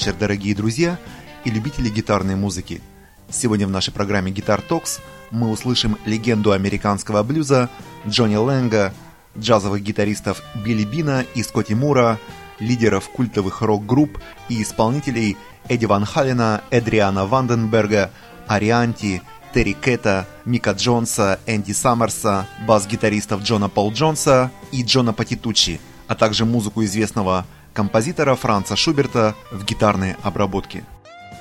Вечер, дорогие друзья и любители гитарной музыки. Сегодня в нашей программе Guitar Talks мы услышим легенду американского блюза Джонни Лэнга, джазовых гитаристов Билли Бина и Скотти Мура, лидеров культовых рок-групп и исполнителей Эдди Ван Халлена, Эдриана Ванденберга, Арианти, Терри Кэта, Мика Джонса, Энди Саммерса, бас-гитаристов Джона Пол Джонса и Джона Патитучи, а также музыку известного композитора Франца Шуберта в гитарной обработке.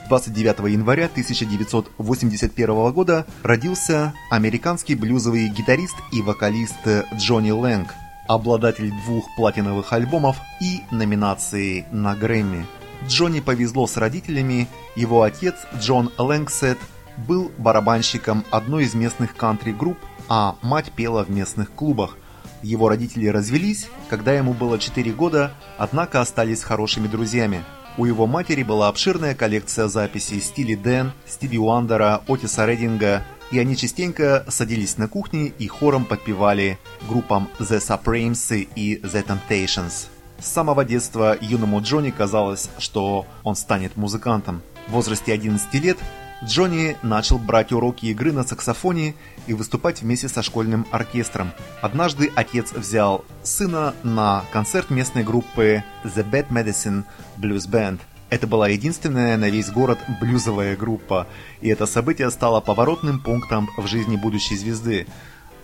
29 января 1981 года родился американский блюзовый гитарист и вокалист Джонни Лэнг, обладатель двух платиновых альбомов и номинации на Грэмми. Джонни повезло с родителями, его отец Джон Лэнгсет был барабанщиком одной из местных кантри-групп, а мать пела в местных клубах. Его родители развелись, когда ему было 4 года, однако остались хорошими друзьями. У его матери была обширная коллекция записей Стили Дэн, Стиви Уандера, Отиса Рединга, и они частенько садились на кухне и хором подпевали группам The Supremes и The Temptations. С самого детства юному Джонни казалось, что он станет музыкантом. В возрасте 11 лет Джонни начал брать уроки игры на саксофоне и выступать вместе со школьным оркестром. Однажды отец взял сына на концерт местной группы The Bad Medicine Blues Band. Это была единственная на весь город блюзовая группа, и это событие стало поворотным пунктом в жизни будущей звезды.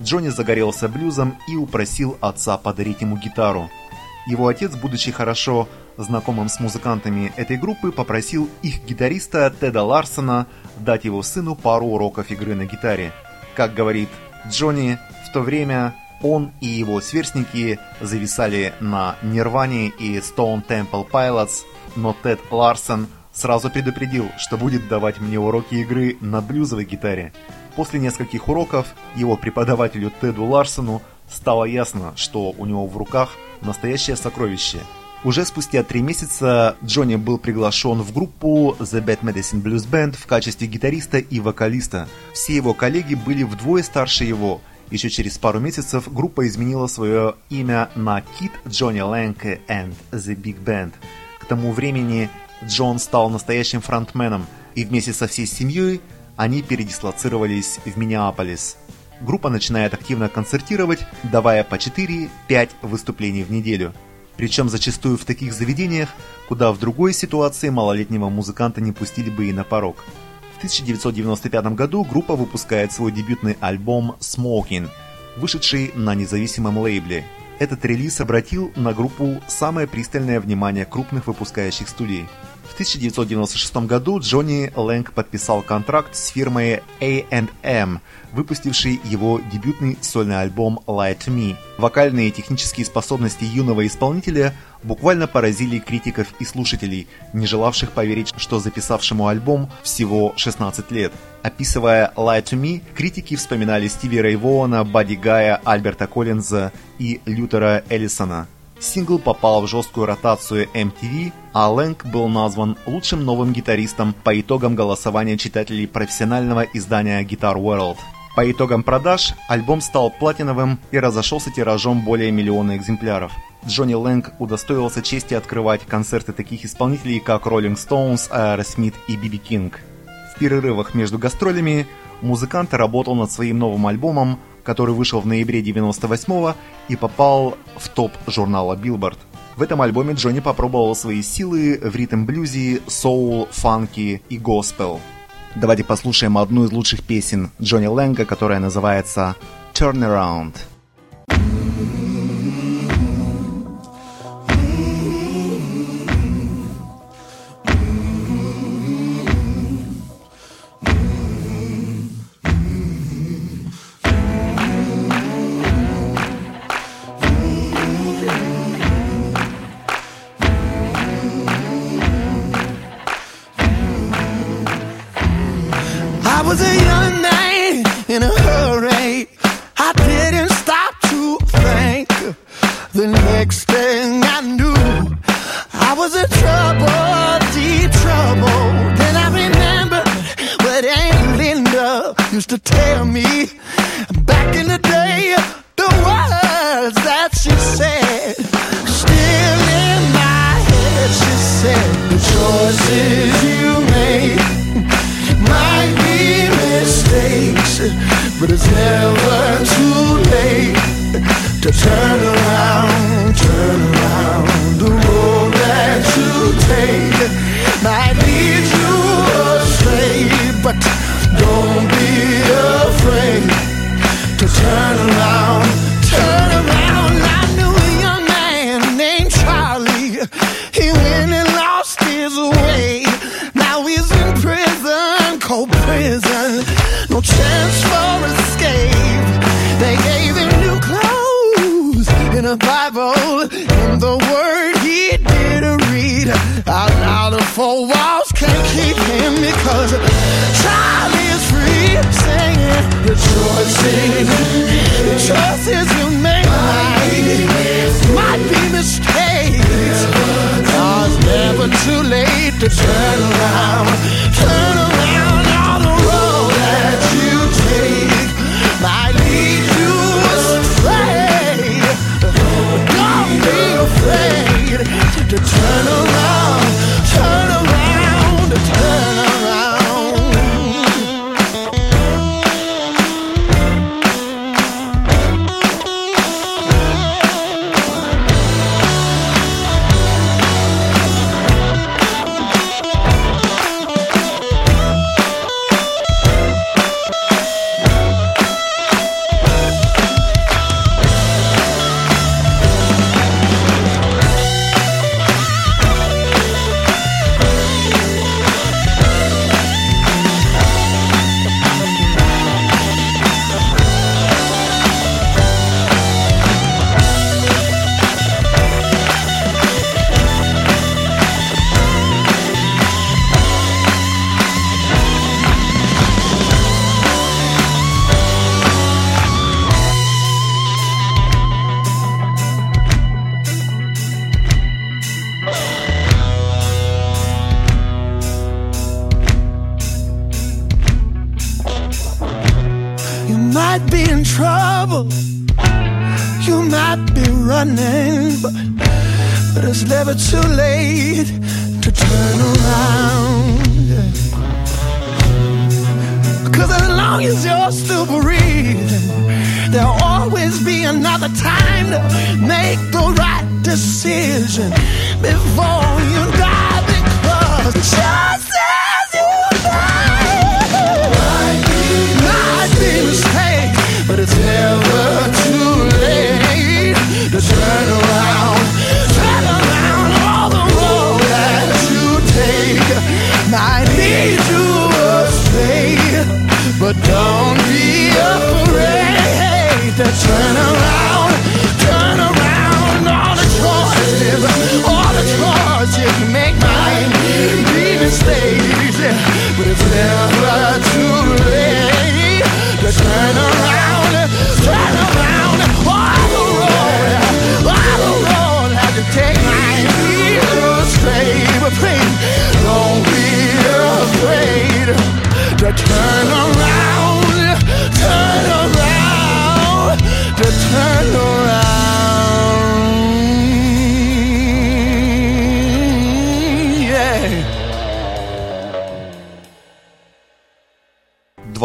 Джонни загорелся блюзом и упросил отца подарить ему гитару. Его отец, будучи хорошо знакомым с музыкантами этой группы, попросил их гитариста Теда Ларсона дать его сыну пару уроков игры на гитаре. Как говорит Джонни, в то время он и его сверстники зависали на Нирване и Stone Temple Pilots, но Тед Ларсон сразу предупредил, что будет давать мне уроки игры на блюзовой гитаре. После нескольких уроков его преподавателю Теду Ларсону стало ясно, что у него в руках настоящее сокровище – уже спустя три месяца Джонни был приглашен в группу The Bad Medicine Blues Band в качестве гитариста и вокалиста. Все его коллеги были вдвое старше его. Еще через пару месяцев группа изменила свое имя на Kid Johnny Lanke and The Big Band. К тому времени Джон стал настоящим фронтменом, и вместе со всей семьей они передислоцировались в Миннеаполис. Группа начинает активно концертировать, давая по 4-5 выступлений в неделю – причем зачастую в таких заведениях, куда в другой ситуации малолетнего музыканта не пустили бы и на порог. В 1995 году группа выпускает свой дебютный альбом «Smoking», вышедший на независимом лейбле. Этот релиз обратил на группу самое пристальное внимание крупных выпускающих студий. В 1996 году Джонни Лэнг подписал контракт с фирмой A&M, выпустивший его дебютный сольный альбом to Me. Вокальные и технические способности юного исполнителя буквально поразили критиков и слушателей, не желавших поверить, что записавшему альбом всего 16 лет. Описывая to Me, критики вспоминали Стиви Рэй Воуна, Бадди Гая, Альберта Коллинза и Лютера Эллисона. Сингл попал в жесткую ротацию MTV, а Лэнг был назван лучшим новым гитаристом по итогам голосования читателей профессионального издания Guitar World. По итогам продаж альбом стал платиновым и разошелся тиражом более миллиона экземпляров. Джонни Лэнг удостоился чести открывать концерты таких исполнителей, как Rolling Stones, Aerosmith и B.B. King. В перерывах между гастролями музыкант работал над своим новым альбомом, который вышел в ноябре 98 и попал в топ журнала Billboard. В этом альбоме Джонни попробовал свои силы в ритм-блюзе, соул, фанки и госпел – Давайте послушаем одну из лучших песен Джонни Лэнга, которая называется «Turn Around».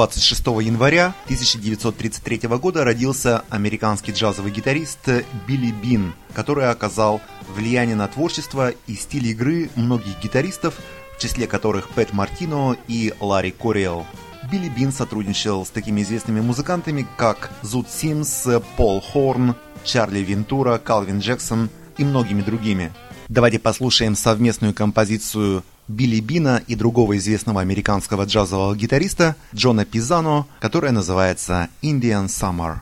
26 января 1933 года родился американский джазовый гитарист Билли Бин, который оказал влияние на творчество и стиль игры многих гитаристов, в числе которых Пэт Мартино и Ларри Кориэл. Билли Бин сотрудничал с такими известными музыкантами, как Зуд Симс, Пол Хорн, Чарли Вентура, Калвин Джексон и многими другими. Давайте послушаем совместную композицию Билли Бина и другого известного американского джазового гитариста Джона Пизано, которая называется «Indian Summer».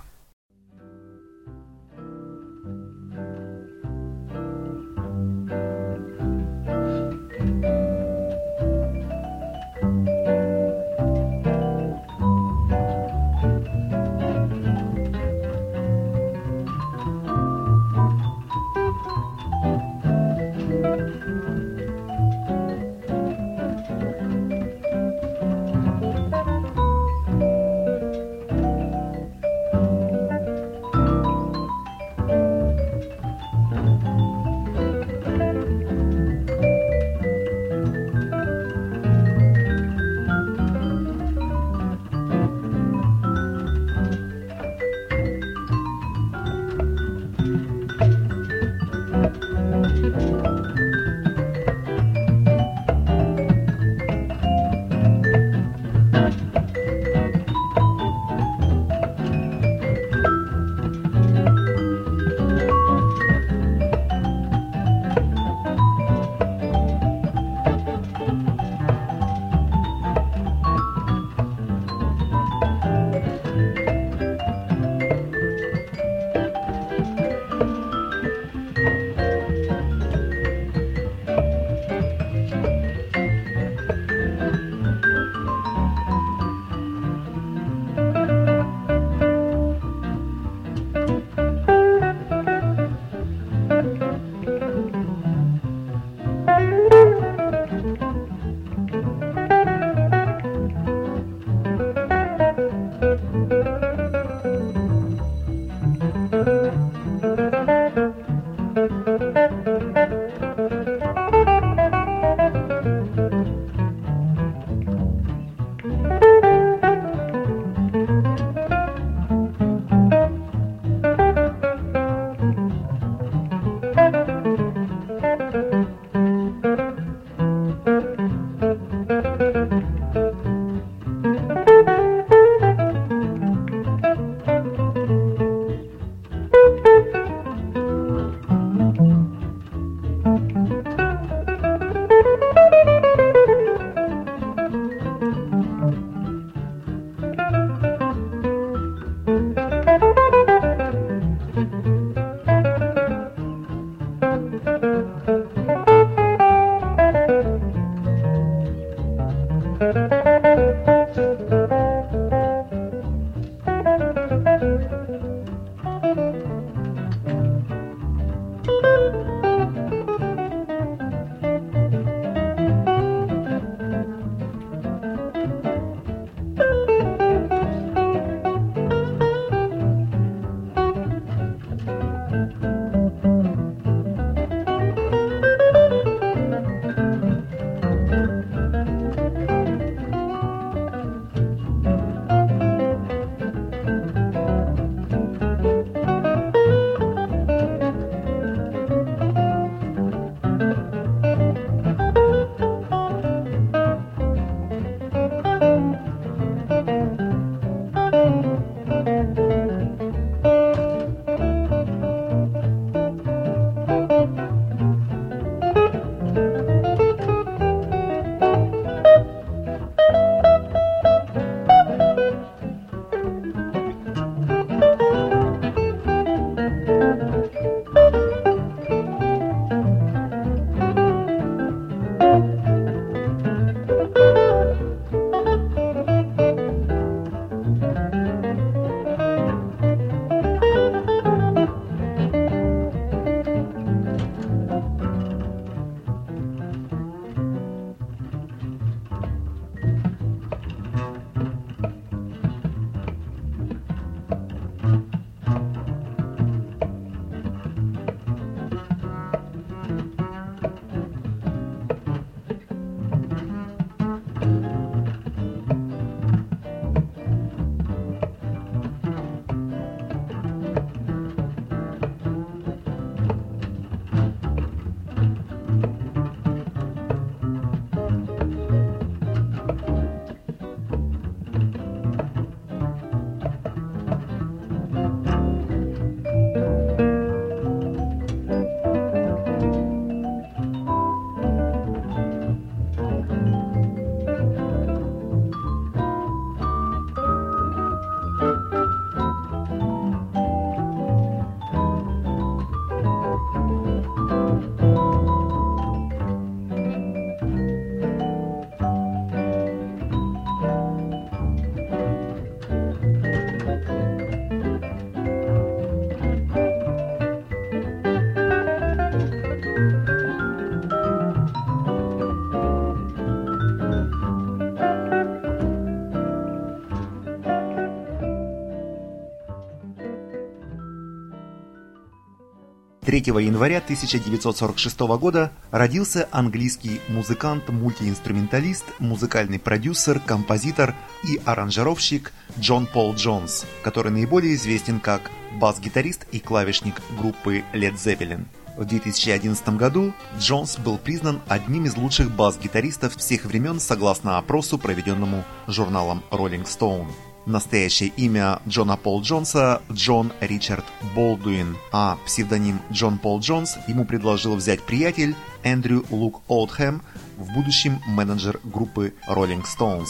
3 января 1946 года родился английский музыкант, мультиинструменталист, музыкальный продюсер, композитор и аранжировщик Джон Пол Джонс, который наиболее известен как бас-гитарист и клавишник группы Led Zeppelin. В 2011 году Джонс был признан одним из лучших бас-гитаристов всех времен согласно опросу, проведенному журналом Rolling Stone. Настоящее имя Джона Пол Джонса – Джон Ричард Болдуин, а псевдоним Джон Пол Джонс ему предложил взять приятель Эндрю Лук Олдхэм, в будущем менеджер группы Rolling Stones.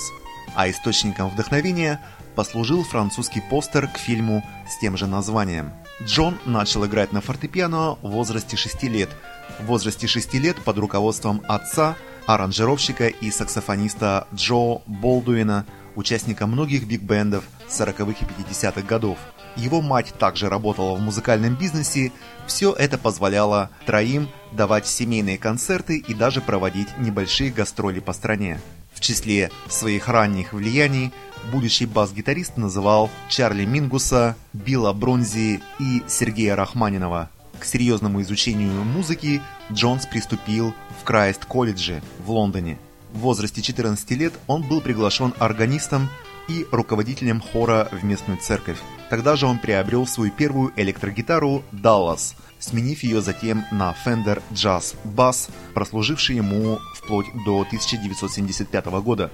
А источником вдохновения послужил французский постер к фильму с тем же названием. Джон начал играть на фортепиано в возрасте 6 лет. В возрасте 6 лет под руководством отца, аранжировщика и саксофониста Джо Болдуина – участника многих биг-бендов 40-х и 50-х годов. Его мать также работала в музыкальном бизнесе, все это позволяло троим давать семейные концерты и даже проводить небольшие гастроли по стране. В числе своих ранних влияний будущий бас-гитарист называл Чарли Мингуса, Билла Бронзи и Сергея Рахманинова. К серьезному изучению музыки Джонс приступил в Крайст-колледже в Лондоне – в возрасте 14 лет он был приглашен органистом и руководителем хора в местную церковь. Тогда же он приобрел свою первую электрогитару Dallas, сменив ее затем на Fender Jazz Bass, прослуживший ему вплоть до 1975 года.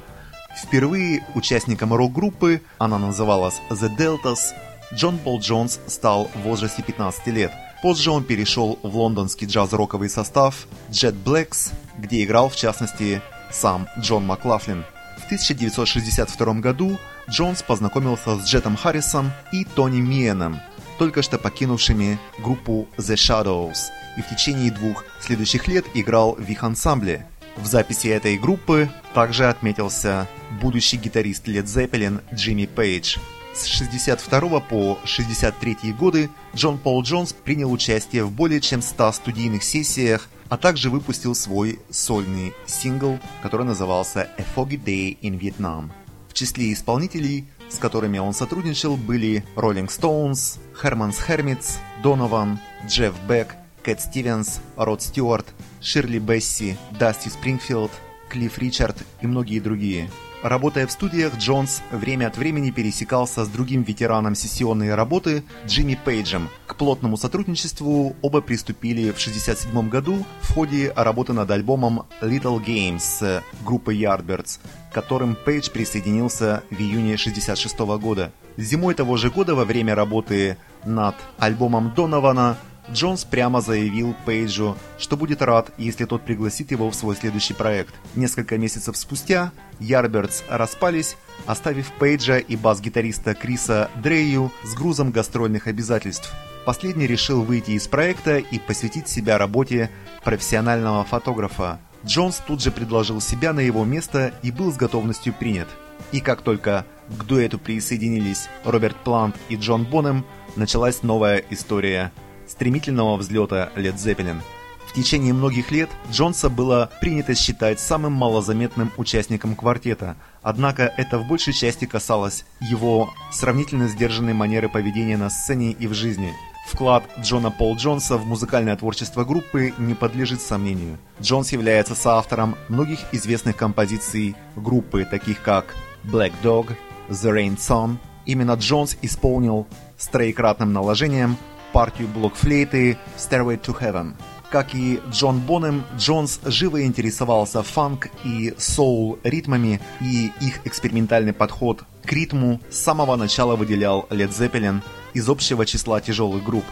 Впервые участником рок-группы, она называлась The Deltas, Джон Пол Джонс стал в возрасте 15 лет. Позже он перешел в лондонский джаз-роковый состав Jet Blacks, где играл в частности сам Джон Маклафлин. В 1962 году Джонс познакомился с Джетом Харрисом и Тони Миеном, только что покинувшими группу The Shadows, и в течение двух следующих лет играл в их ансамбле. В записи этой группы также отметился будущий гитарист Led Zeppelin Джимми Пейдж. С 62 по 63 годы Джон Пол Джонс принял участие в более чем 100 студийных сессиях а также выпустил свой сольный сингл, который назывался A Foggy Day in Vietnam. В числе исполнителей, с которыми он сотрудничал, были Rolling Stones, Herman's Hermits, Donovan, Джефф Бек, Кэт Стивенс, Род Стюарт, Ширли Бесси, Дасти Спрингфилд, Клифф Ричард и многие другие – Работая в студиях, Джонс время от времени пересекался с другим ветераном сессионной работы Джимми Пейджем. К плотному сотрудничеству оба приступили в 1967 году в ходе работы над альбомом Little Games группы Yardbirds, к которым Пейдж присоединился в июне 1966 года. Зимой того же года во время работы над альбомом Донована Джонс прямо заявил Пейджу, что будет рад, если тот пригласит его в свой следующий проект. Несколько месяцев спустя Ярбертс распались, оставив Пейджа и бас-гитариста Криса Дрейю с грузом гастрольных обязательств. Последний решил выйти из проекта и посвятить себя работе профессионального фотографа. Джонс тут же предложил себя на его место и был с готовностью принят. И как только к дуэту присоединились Роберт Плант и Джон Бонем, началась новая история – стремительного взлета Led Zeppelin. В течение многих лет Джонса было принято считать самым малозаметным участником квартета, однако это в большей части касалось его сравнительно сдержанной манеры поведения на сцене и в жизни. Вклад Джона Пол Джонса в музыкальное творчество группы не подлежит сомнению. Джонс является соавтором многих известных композиций группы, таких как Black Dog, The Rain Song. Именно Джонс исполнил с троекратным наложением партию блокфлейты Stairway to Heaven. Как и Джон Бонем, Джонс живо интересовался фанк и соул ритмами, и их экспериментальный подход к ритму с самого начала выделял Led Zeppelin из общего числа тяжелых групп.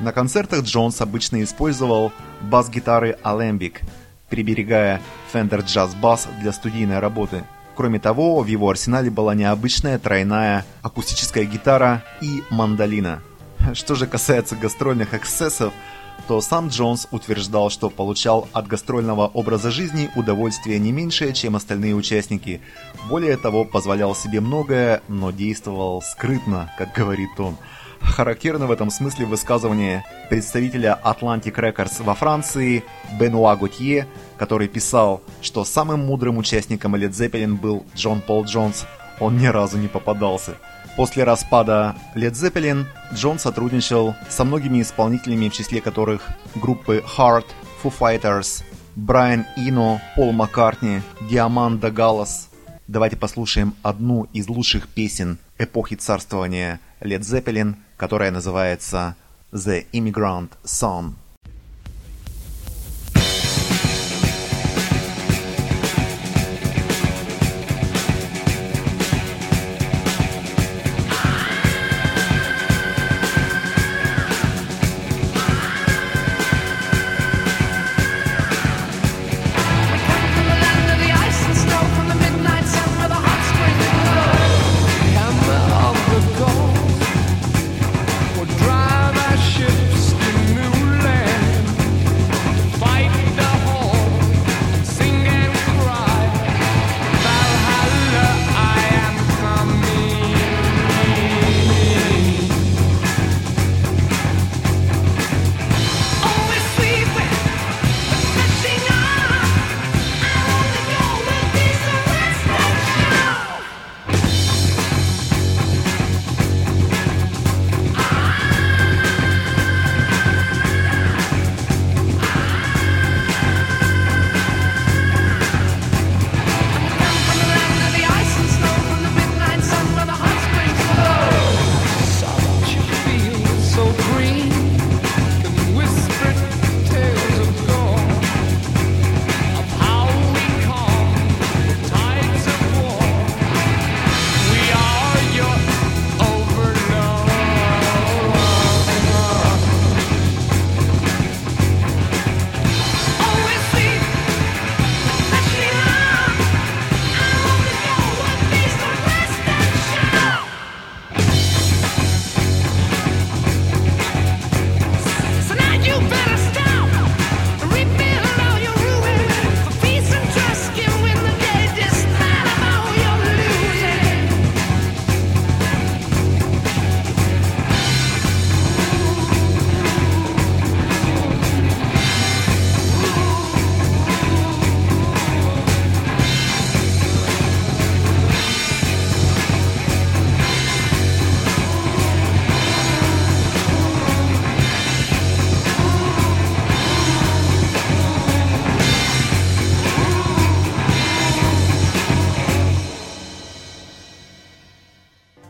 На концертах Джонс обычно использовал бас-гитары Alembic, приберегая Fender Jazz Bass для студийной работы. Кроме того, в его арсенале была необычная тройная акустическая гитара и мандолина – что же касается гастрольных эксцессов, то сам Джонс утверждал, что получал от гастрольного образа жизни удовольствие не меньшее, чем остальные участники. Более того, позволял себе многое, но действовал скрытно, как говорит он. Характерно в этом смысле высказывание представителя Atlantic Records во Франции Бенуа Готье, который писал, что самым мудрым участником Led Zeppelin был Джон Пол Джонс. он ни разу не попадался. После распада Led Zeppelin Джон сотрудничал со многими исполнителями, в числе которых группы Heart, Foo Fighters, Брайан Ино, Пол Маккартни, Диаманда Галлас. Давайте послушаем одну из лучших песен эпохи царствования Led Zeppelin, которая называется The Immigrant Song.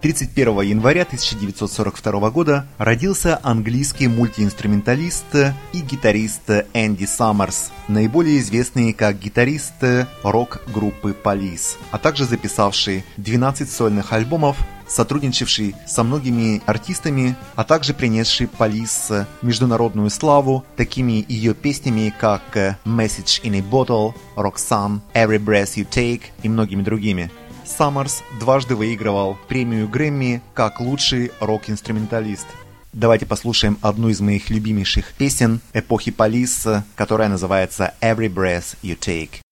31 января 1942 года родился английский мультиинструменталист и гитарист Энди Саммерс, наиболее известный как гитарист рок-группы Police, а также записавший 12 сольных альбомов, сотрудничавший со многими артистами, а также принесший Police международную славу такими ее песнями, как Message in a Bottle, Roxanne, Every Breath You Take и многими другими. Саммерс дважды выигрывал премию Грэмми как лучший рок-инструменталист. Давайте послушаем одну из моих любимейших песен эпохи Полис, которая называется «Every Breath You Take».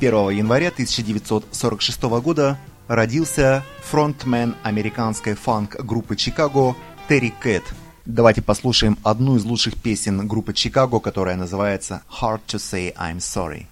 31 января 1946 года родился фронтмен американской фанк-группы «Чикаго» Терри Кэт. Давайте послушаем одну из лучших песен группы «Чикаго», которая называется «Hard to Say I'm Sorry».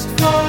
just for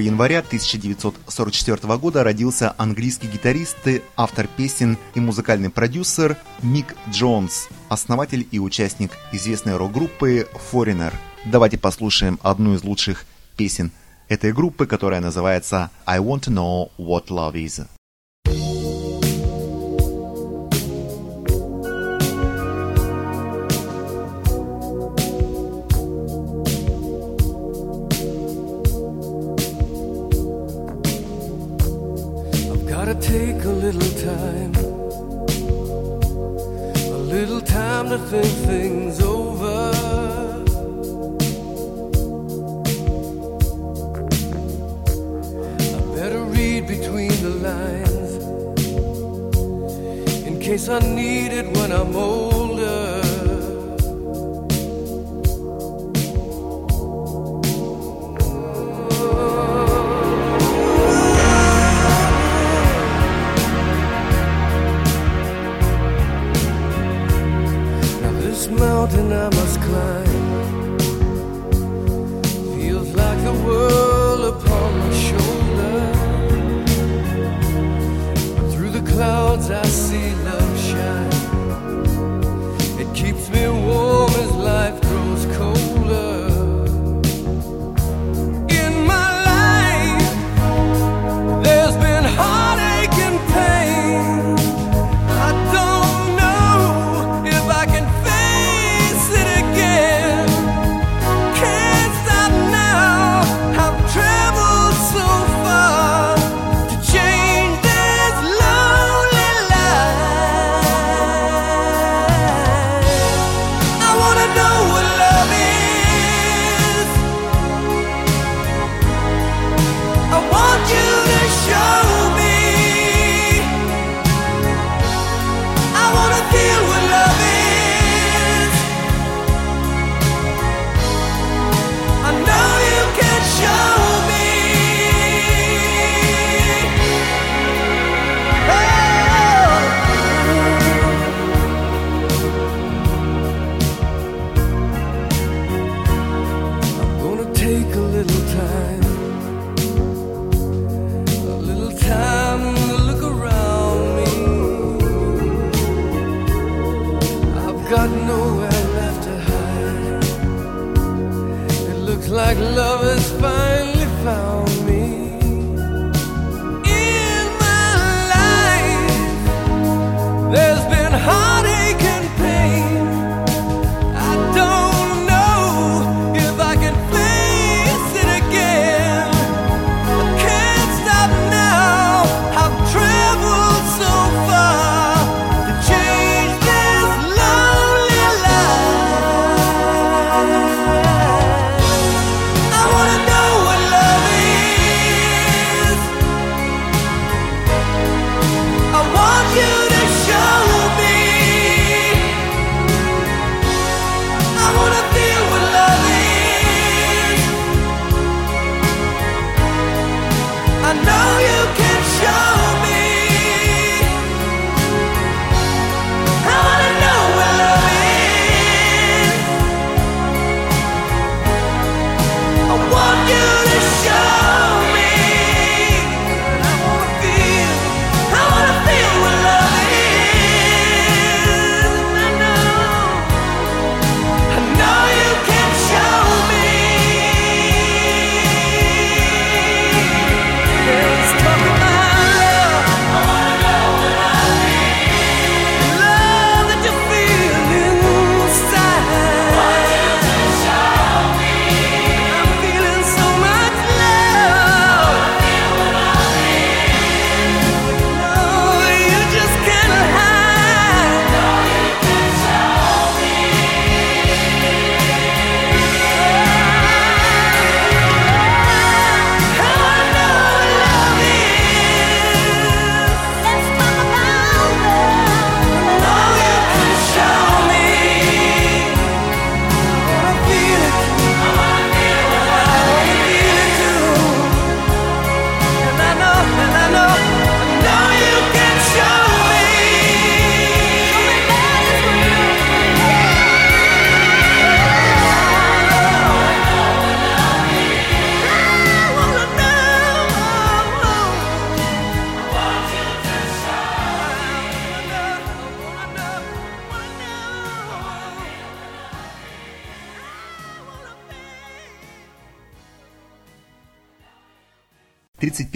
января 1944 года родился английский гитарист, автор песен и музыкальный продюсер Мик Джонс, основатель и участник известной рок-группы Foreigner. Давайте послушаем одну из лучших песен этой группы, которая называется «I Want to Know What Love Is». I need it when I'm old.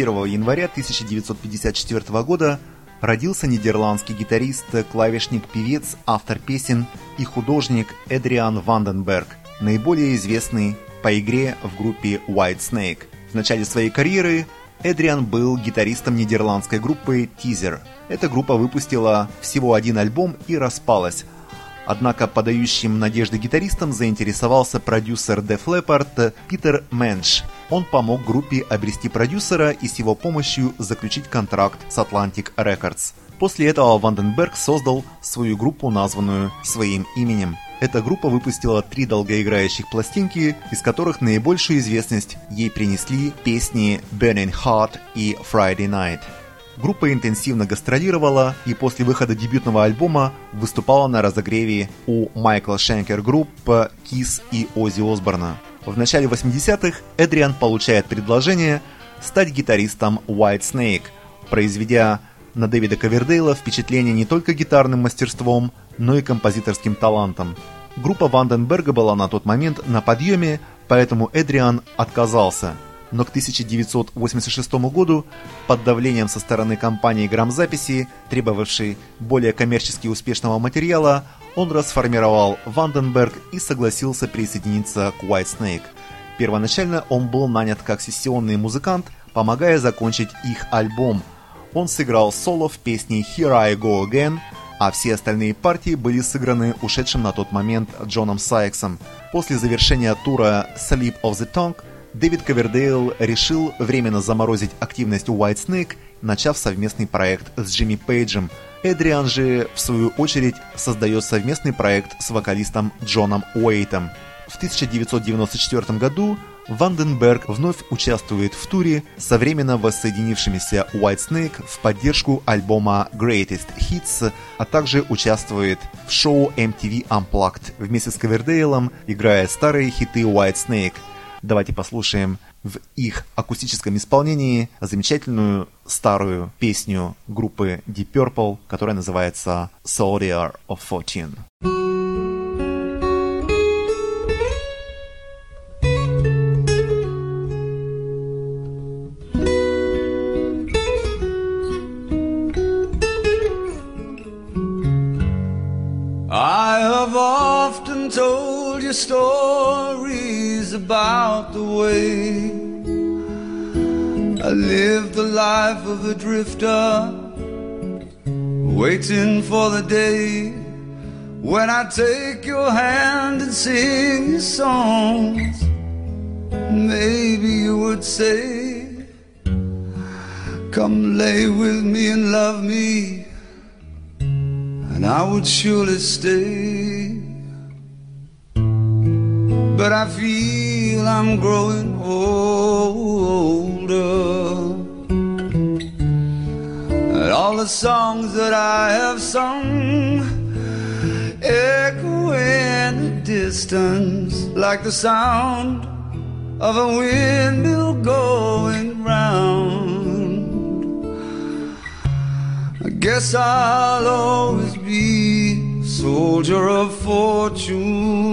31 января 1954 года родился нидерландский гитарист, клавишник, певец, автор песен и художник Эдриан Ванденберг, наиболее известный по игре в группе White Snake. В начале своей карьеры Эдриан был гитаристом нидерландской группы Teaser. Эта группа выпустила всего один альбом и распалась, Однако подающим надежды гитаристом заинтересовался продюсер Def Leppard Питер Мэнш. Он помог группе обрести продюсера и с его помощью заключить контракт с Atlantic Records. После этого Ванденберг создал свою группу, названную своим именем. Эта группа выпустила три долгоиграющих пластинки, из которых наибольшую известность ей принесли песни Burning Heart и Friday Night. Группа интенсивно гастролировала и после выхода дебютного альбома выступала на разогреве у Майкла Schenker Group, Kiss и Оззи Осборна. В начале 80-х Эдриан получает предложение стать гитаристом White Snake, произведя на Дэвида Ковердейла впечатление не только гитарным мастерством, но и композиторским талантом. Группа Ванденберга была на тот момент на подъеме, поэтому Эдриан отказался – но к 1986 году под давлением со стороны компании грамзаписи, требовавшей более коммерчески успешного материала, он расформировал Ванденберг и согласился присоединиться к Whitesnake. Первоначально он был нанят как сессионный музыкант, помогая закончить их альбом. Он сыграл соло в песне Here I Go Again, а все остальные партии были сыграны ушедшим на тот момент Джоном Сайксом. После завершения тура Sleep of the Tongue Дэвид Ковердейл решил временно заморозить активность White Snake, начав совместный проект с Джимми Пейджем. Эдриан же, в свою очередь, создает совместный проект с вокалистом Джоном Уэйтом. В 1994 году Ванденберг вновь участвует в туре со временно воссоединившимися White Snake в поддержку альбома Greatest Hits, а также участвует в шоу MTV Unplugged вместе с Ковердейлом, играя старые хиты White Snake – Давайте послушаем в их акустическом исполнении замечательную старую песню группы Deep Purple, которая называется Soldier of Fortune. I have often told you stories about the way I lived the life of a drifter, waiting for the day when I take your hand and sing your songs. Maybe you would say, Come lay with me and love me, and I would surely stay. But I feel I'm growing older. And all the songs that I have sung echo in the distance like the sound of a windmill going round. I guess I'll always be a soldier of fortune.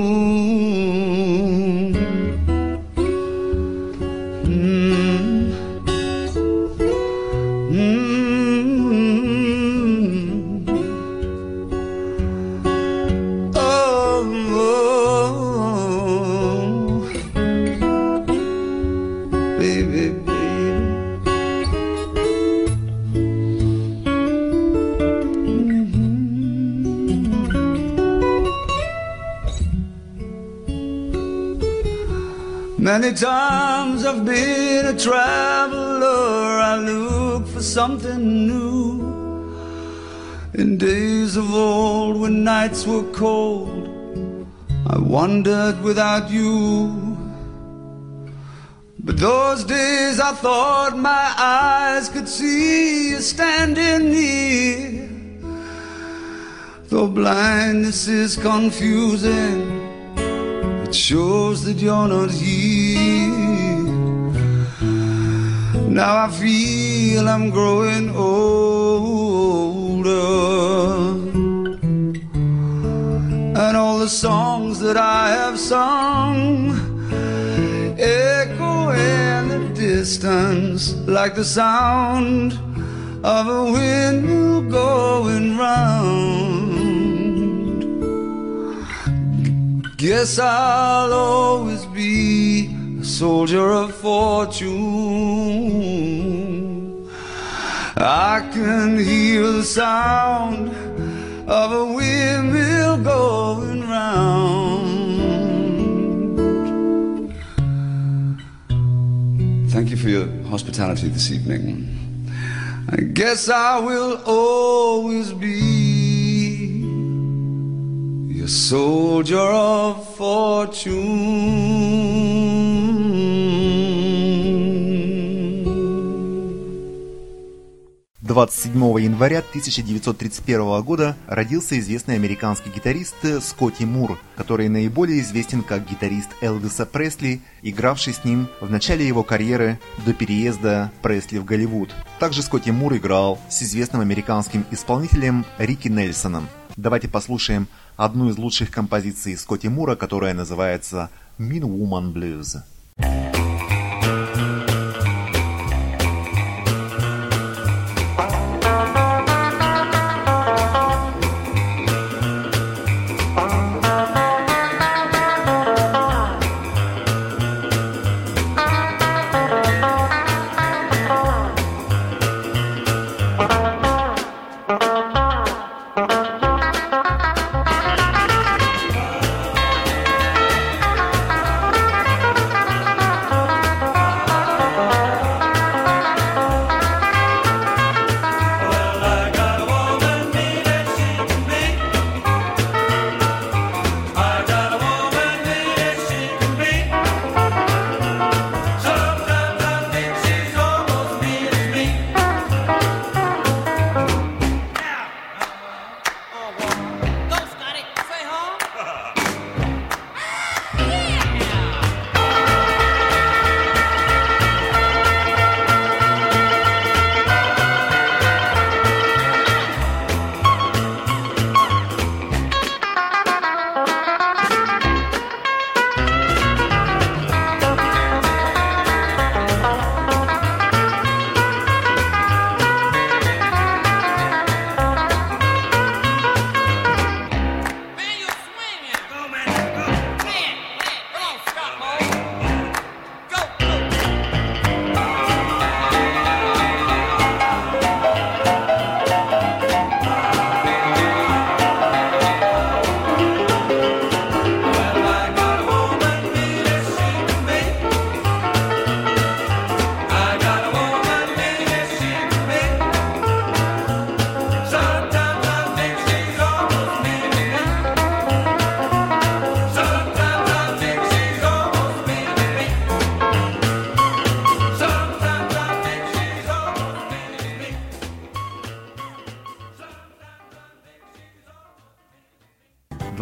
Nights were cold, I wandered without you. But those days I thought my eyes could see you standing near. Though blindness is confusing, it shows that you're not here. Now I feel I'm growing older. The songs that I have sung echo in the distance like the sound of a windmill going round. Guess I'll always be a soldier of fortune. I can hear the sound of a windmill going round. Thank you for your hospitality this evening. I guess I will always be your soldier of fortune. 27 января 1931 года родился известный американский гитарист Скотти Мур, который наиболее известен как гитарист Элвиса Пресли, игравший с ним в начале его карьеры до переезда Пресли в Голливуд. Также Скотти Мур играл с известным американским исполнителем Рики Нельсоном. Давайте послушаем одну из лучших композиций Скотти Мура, которая называется «Mean Woman Blues».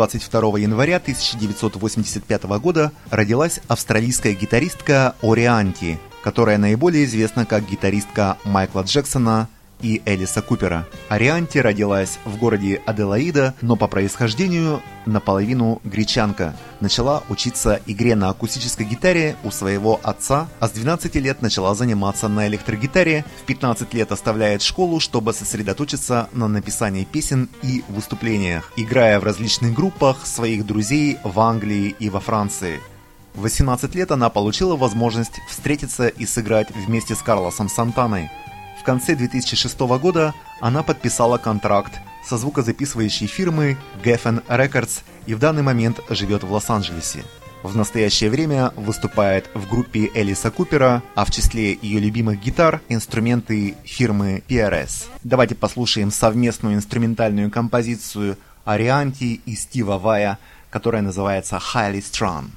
22 января 1985 года родилась австралийская гитаристка Орианти, которая наиболее известна как гитаристка Майкла Джексона и Элиса Купера. Арианти родилась в городе Аделаида, но по происхождению наполовину гречанка. Начала учиться игре на акустической гитаре у своего отца, а с 12 лет начала заниматься на электрогитаре. В 15 лет оставляет школу, чтобы сосредоточиться на написании песен и выступлениях, играя в различных группах своих друзей в Англии и во Франции. В 18 лет она получила возможность встретиться и сыграть вместе с Карлосом Сантаной – в конце 2006 года она подписала контракт со звукозаписывающей фирмой Geffen Records и в данный момент живет в Лос-Анджелесе. В настоящее время выступает в группе Элиса Купера, а в числе ее любимых гитар инструменты фирмы PRS. Давайте послушаем совместную инструментальную композицию Арианти и Стива Вая, которая называется Highly Strung.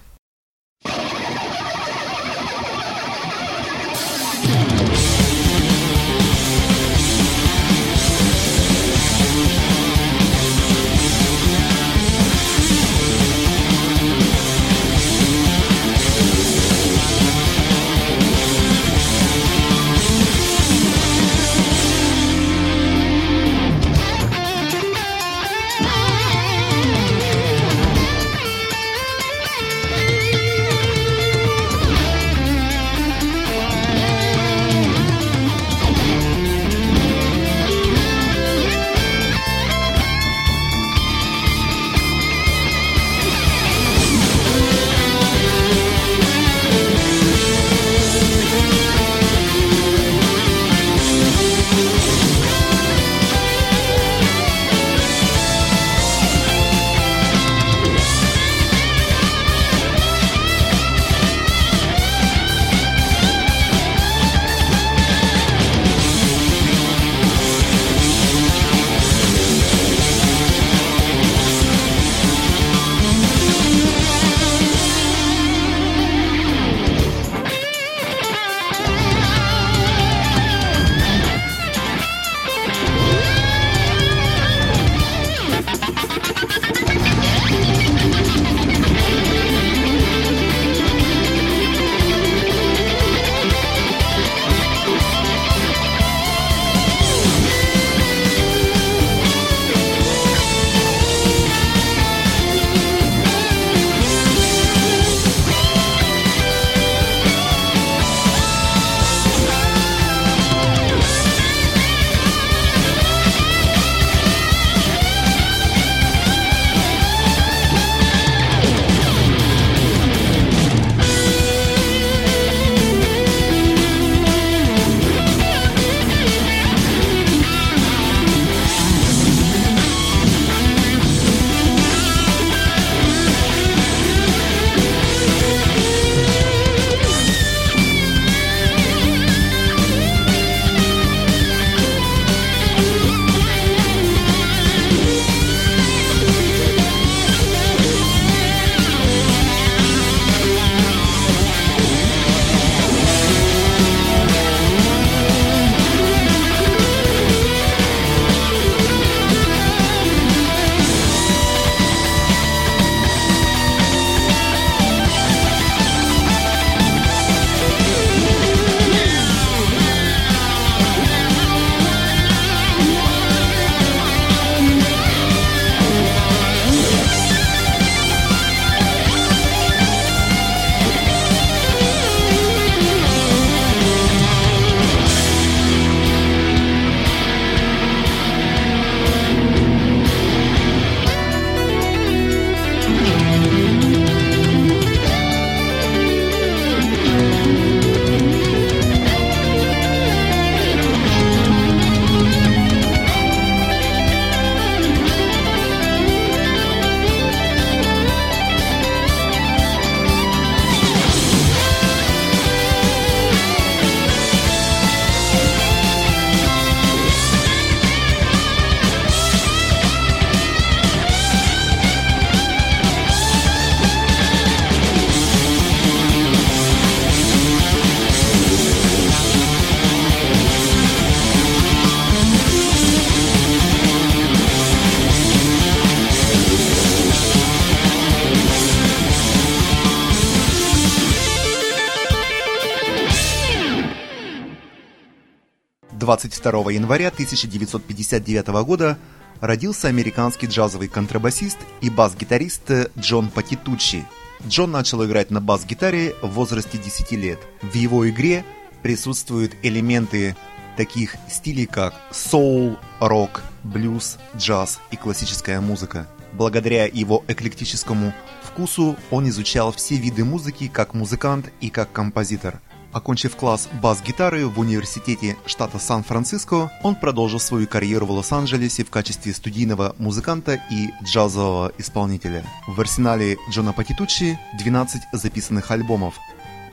22 января 1959 года родился американский джазовый контрабасист и бас-гитарист Джон Патитуччи. Джон начал играть на бас-гитаре в возрасте 10 лет. В его игре присутствуют элементы таких стилей, как соул, рок, блюз, джаз и классическая музыка. Благодаря его эклектическому вкусу он изучал все виды музыки как музыкант и как композитор. Окончив класс бас-гитары в университете штата Сан-Франциско, он продолжил свою карьеру в Лос-Анджелесе в качестве студийного музыканта и джазового исполнителя. В арсенале Джона Патитуччи 12 записанных альбомов.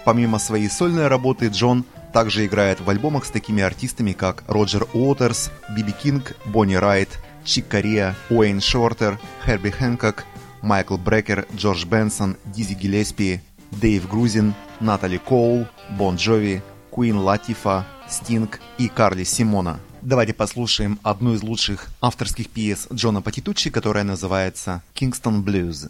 Помимо своей сольной работы, Джон также играет в альбомах с такими артистами, как Роджер Уотерс, Би Би Кинг, Бонни Рэйтт, Чик Корея, Уэйн Шортер, Херби Хэнкок, Майкл Брекер, Джордж Бенсон, Диззи Гиллеспи, Дэйв Грузин, Натали Коул, Бон Джови, Куин Латифа, Стинг и Карли Симона. Давайте послушаем одну из лучших авторских пьес Джона Патитуччи, которая называется «Кингстон Блюз».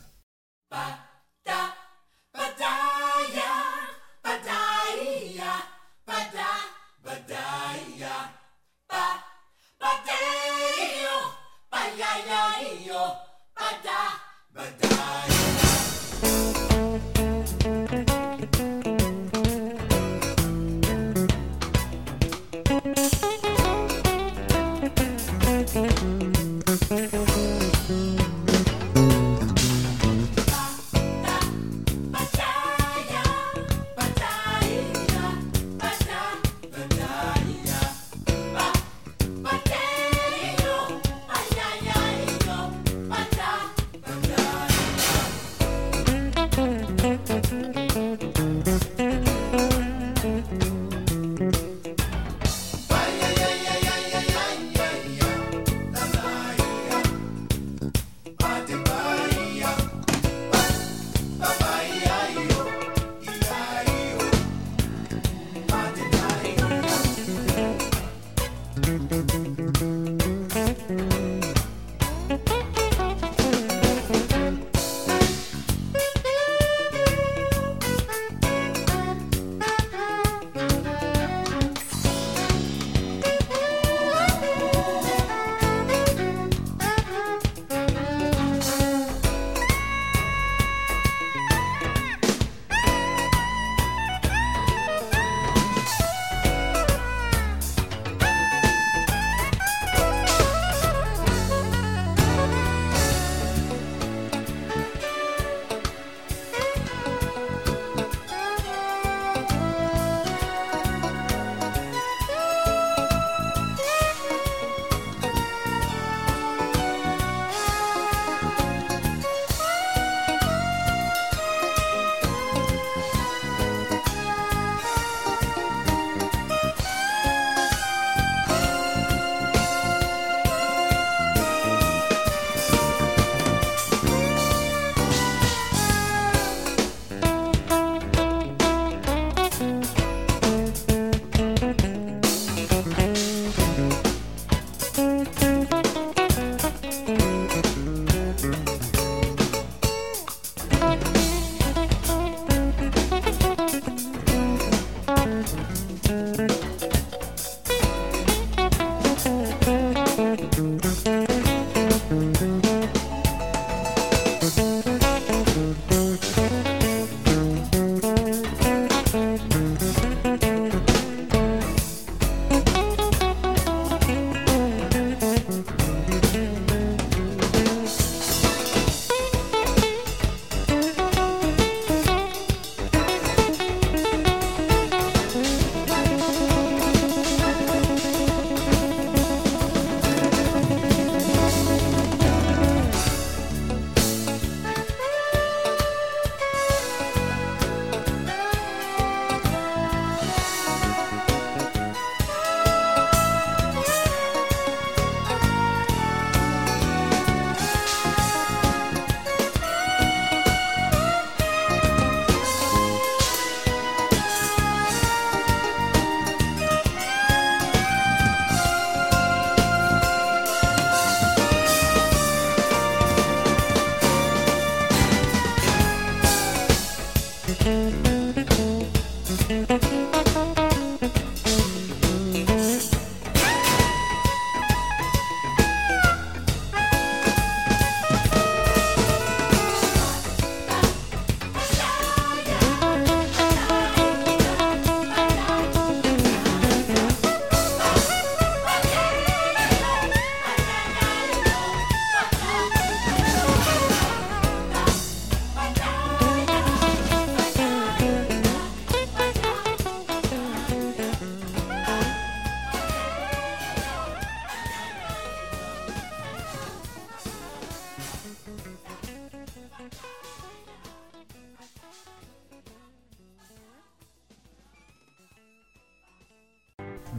But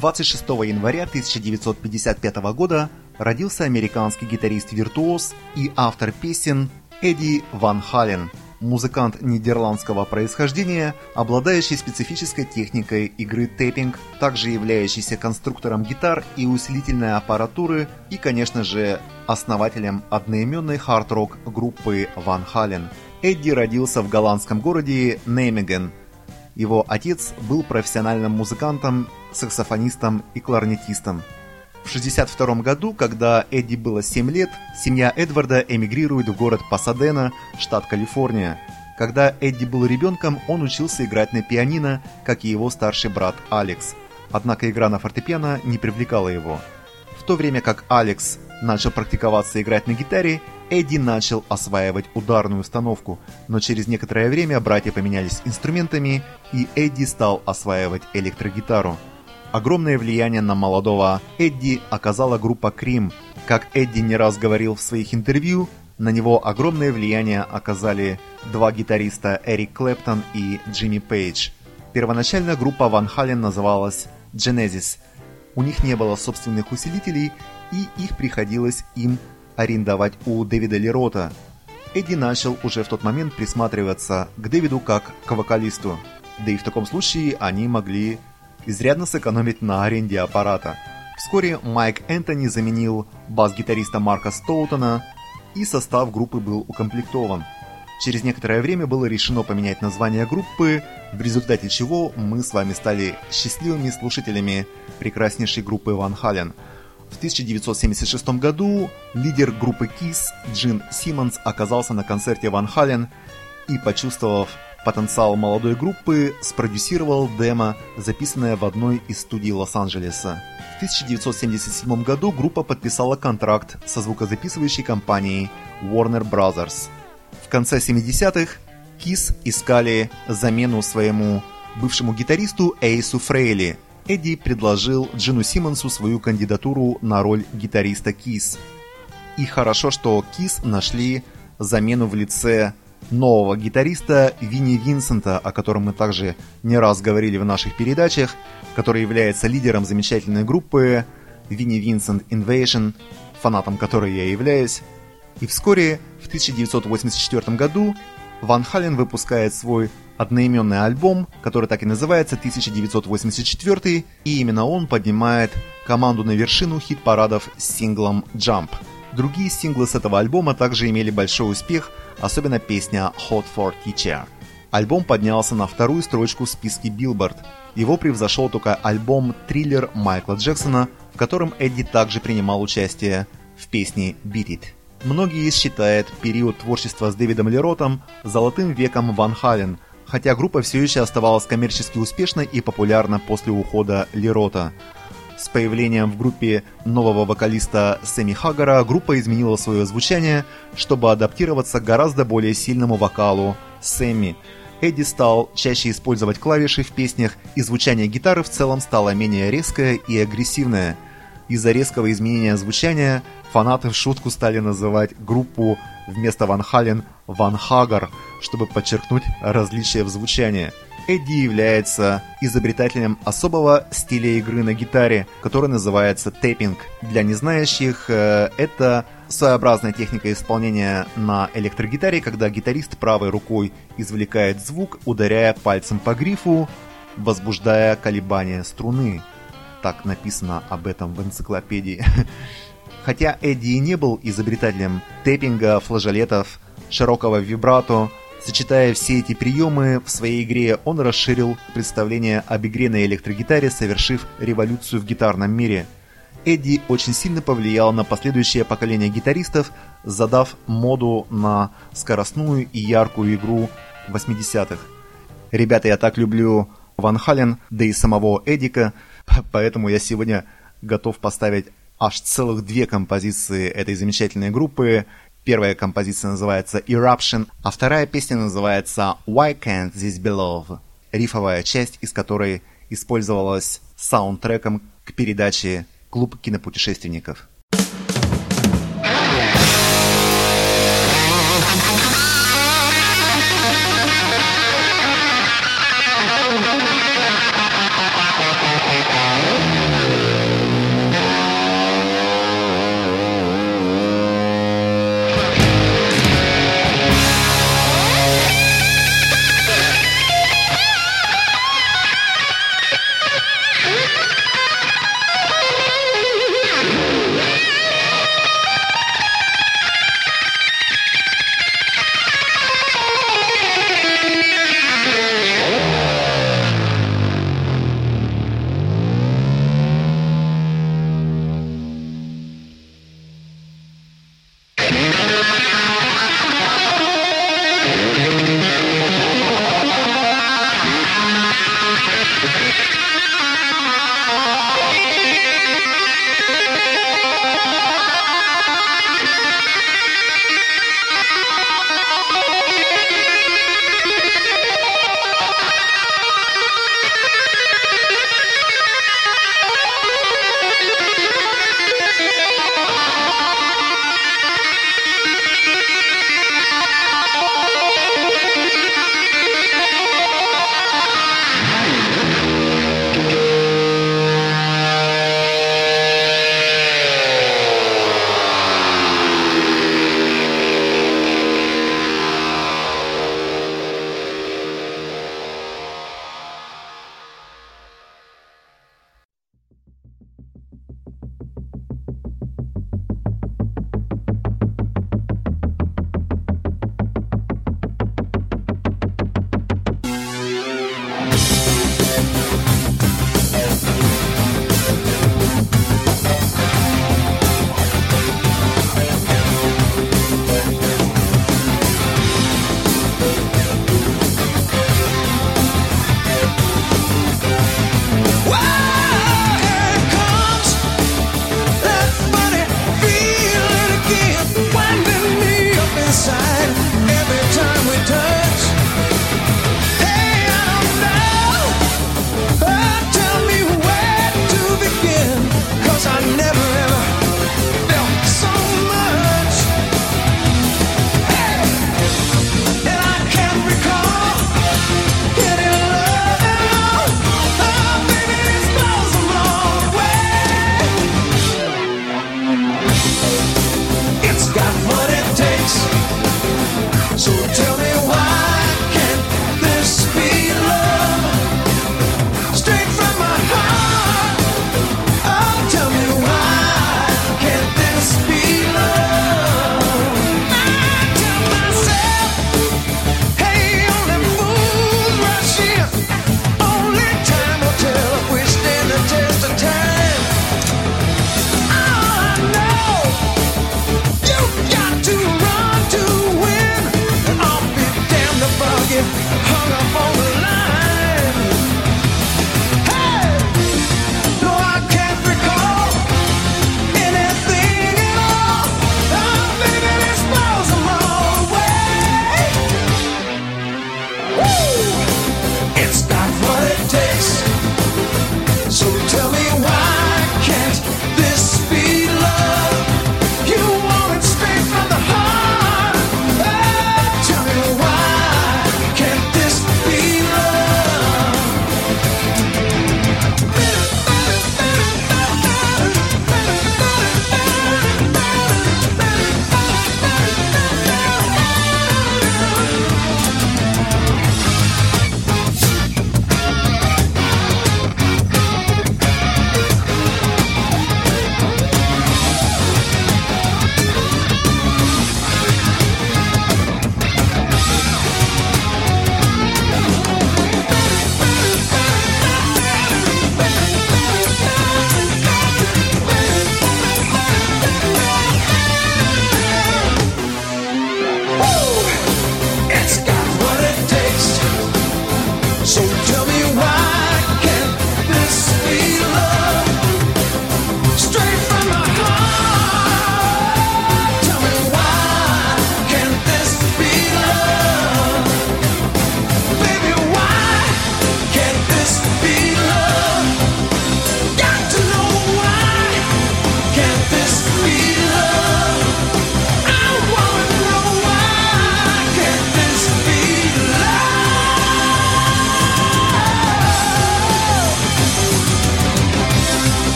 26 января 1955 года родился американский гитарист-виртуоз и автор песен Эдди Ван Хален, музыкант нидерландского происхождения, обладающий специфической техникой игры тэппинг, также являющийся конструктором гитар и усилительной аппаратуры и, конечно же, основателем одноименной хард-рок группы Ван Хален. Эдди родился в голландском городе Неймеген. Его отец был профессиональным музыкантом, саксофонистом и кларнетистом. В 1962 году, когда Эдди было 7 лет, семья Эдварда эмигрирует в город Пасадена, штат Калифорния. Когда Эдди был ребенком, он учился играть на пианино, как и его старший брат Алекс. Однако игра на фортепиано не привлекала его. В то время как Алекс начал практиковаться играть на гитаре, Эдди начал осваивать ударную установку, но через некоторое время братья поменялись инструментами, и Эдди стал осваивать электрогитару. Огромное влияние на молодого Эдди оказала группа Крим. Как Эдди не раз говорил в своих интервью, на него огромное влияние оказали два гитариста Эрик Клэптон и Джимми Пейдж. Первоначально группа Ван Хален называлась Genesis. У них не было собственных усилителей, и их приходилось им арендовать у Дэвида Лерота. Эдди начал уже в тот момент присматриваться к Дэвиду как к вокалисту. Да и в таком случае они могли изрядно сэкономить на аренде аппарата. Вскоре Майк Энтони заменил бас-гитариста Марка Стоутона, и состав группы был укомплектован. Через некоторое время было решено поменять название группы, в результате чего мы с вами стали счастливыми слушателями прекраснейшей группы Ван Хален. В 1976 году лидер группы Kiss Джин Симмонс оказался на концерте Ван Хален и, почувствовав потенциал молодой группы спродюсировал демо, записанное в одной из студий Лос-Анджелеса. В 1977 году группа подписала контракт со звукозаписывающей компанией Warner Brothers. В конце 70-х Kiss искали замену своему бывшему гитаристу Эйсу Фрейли. Эдди предложил Джину Симмонсу свою кандидатуру на роль гитариста Kiss. И хорошо, что Kiss нашли замену в лице нового гитариста Винни Винсента, о котором мы также не раз говорили в наших передачах, который является лидером замечательной группы Винни Винсент Invasion, фанатом которой я являюсь. И вскоре, в 1984 году, Ван Хален выпускает свой одноименный альбом, который так и называется 1984, и именно он поднимает команду на вершину хит-парадов с синглом Jump. Другие синглы с этого альбома также имели большой успех – особенно песня Hot for Teacher. Альбом поднялся на вторую строчку в списке Billboard. Его превзошел только альбом «Триллер» Майкла Джексона, в котором Эдди также принимал участие в песне «Beat It». Многие считают период творчества с Дэвидом Леротом золотым веком Ван Хален, хотя группа все еще оставалась коммерчески успешной и популярна после ухода Лерота. С появлением в группе нового вокалиста Сэмми Хаггара группа изменила свое звучание, чтобы адаптироваться к гораздо более сильному вокалу Сэмми. Эдди стал чаще использовать клавиши в песнях, и звучание гитары в целом стало менее резкое и агрессивное. Из-за резкого изменения звучания фанаты в шутку стали называть группу вместо Ван Хален Ван Хагар, чтобы подчеркнуть различия в звучании – Эдди является изобретателем особого стиля игры на гитаре, который называется тэппинг. Для незнающих, э, это своеобразная техника исполнения на электрогитаре, когда гитарист правой рукой извлекает звук, ударяя пальцем по грифу, возбуждая колебания струны. Так написано об этом в энциклопедии. Хотя Эдди и не был изобретателем тэппинга, флажолетов, широкого вибрато, Сочетая все эти приемы в своей игре, он расширил представление об игре на электрогитаре, совершив революцию в гитарном мире. Эдди очень сильно повлиял на последующее поколение гитаристов, задав моду на скоростную и яркую игру 80-х. Ребята, я так люблю Ван Хален, да и самого Эдика, поэтому я сегодня готов поставить аж целых две композиции этой замечательной группы. Первая композиция называется Eruption, а вторая песня называется Why Can't This Be Love, рифовая часть из которой использовалась саундтреком к передаче «Клуб кинопутешественников».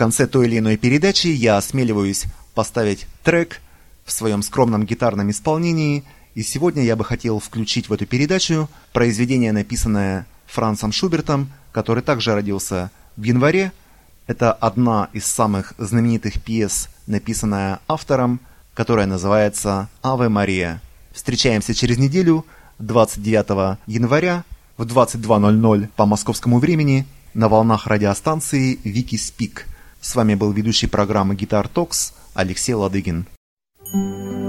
Конце той или иной передачи я осмеливаюсь поставить трек в своем скромном гитарном исполнении, и сегодня я бы хотел включить в эту передачу произведение, написанное Францем Шубертом, который также родился в январе. Это одна из самых знаменитых пьес, написанная автором, которая называется «Аве Мария». Встречаемся через неделю, 29 января в 22.00 по московскому времени на волнах радиостанции Вики Спик. С вами был ведущий программы Guitar Talks Алексей Ладыгин. thank you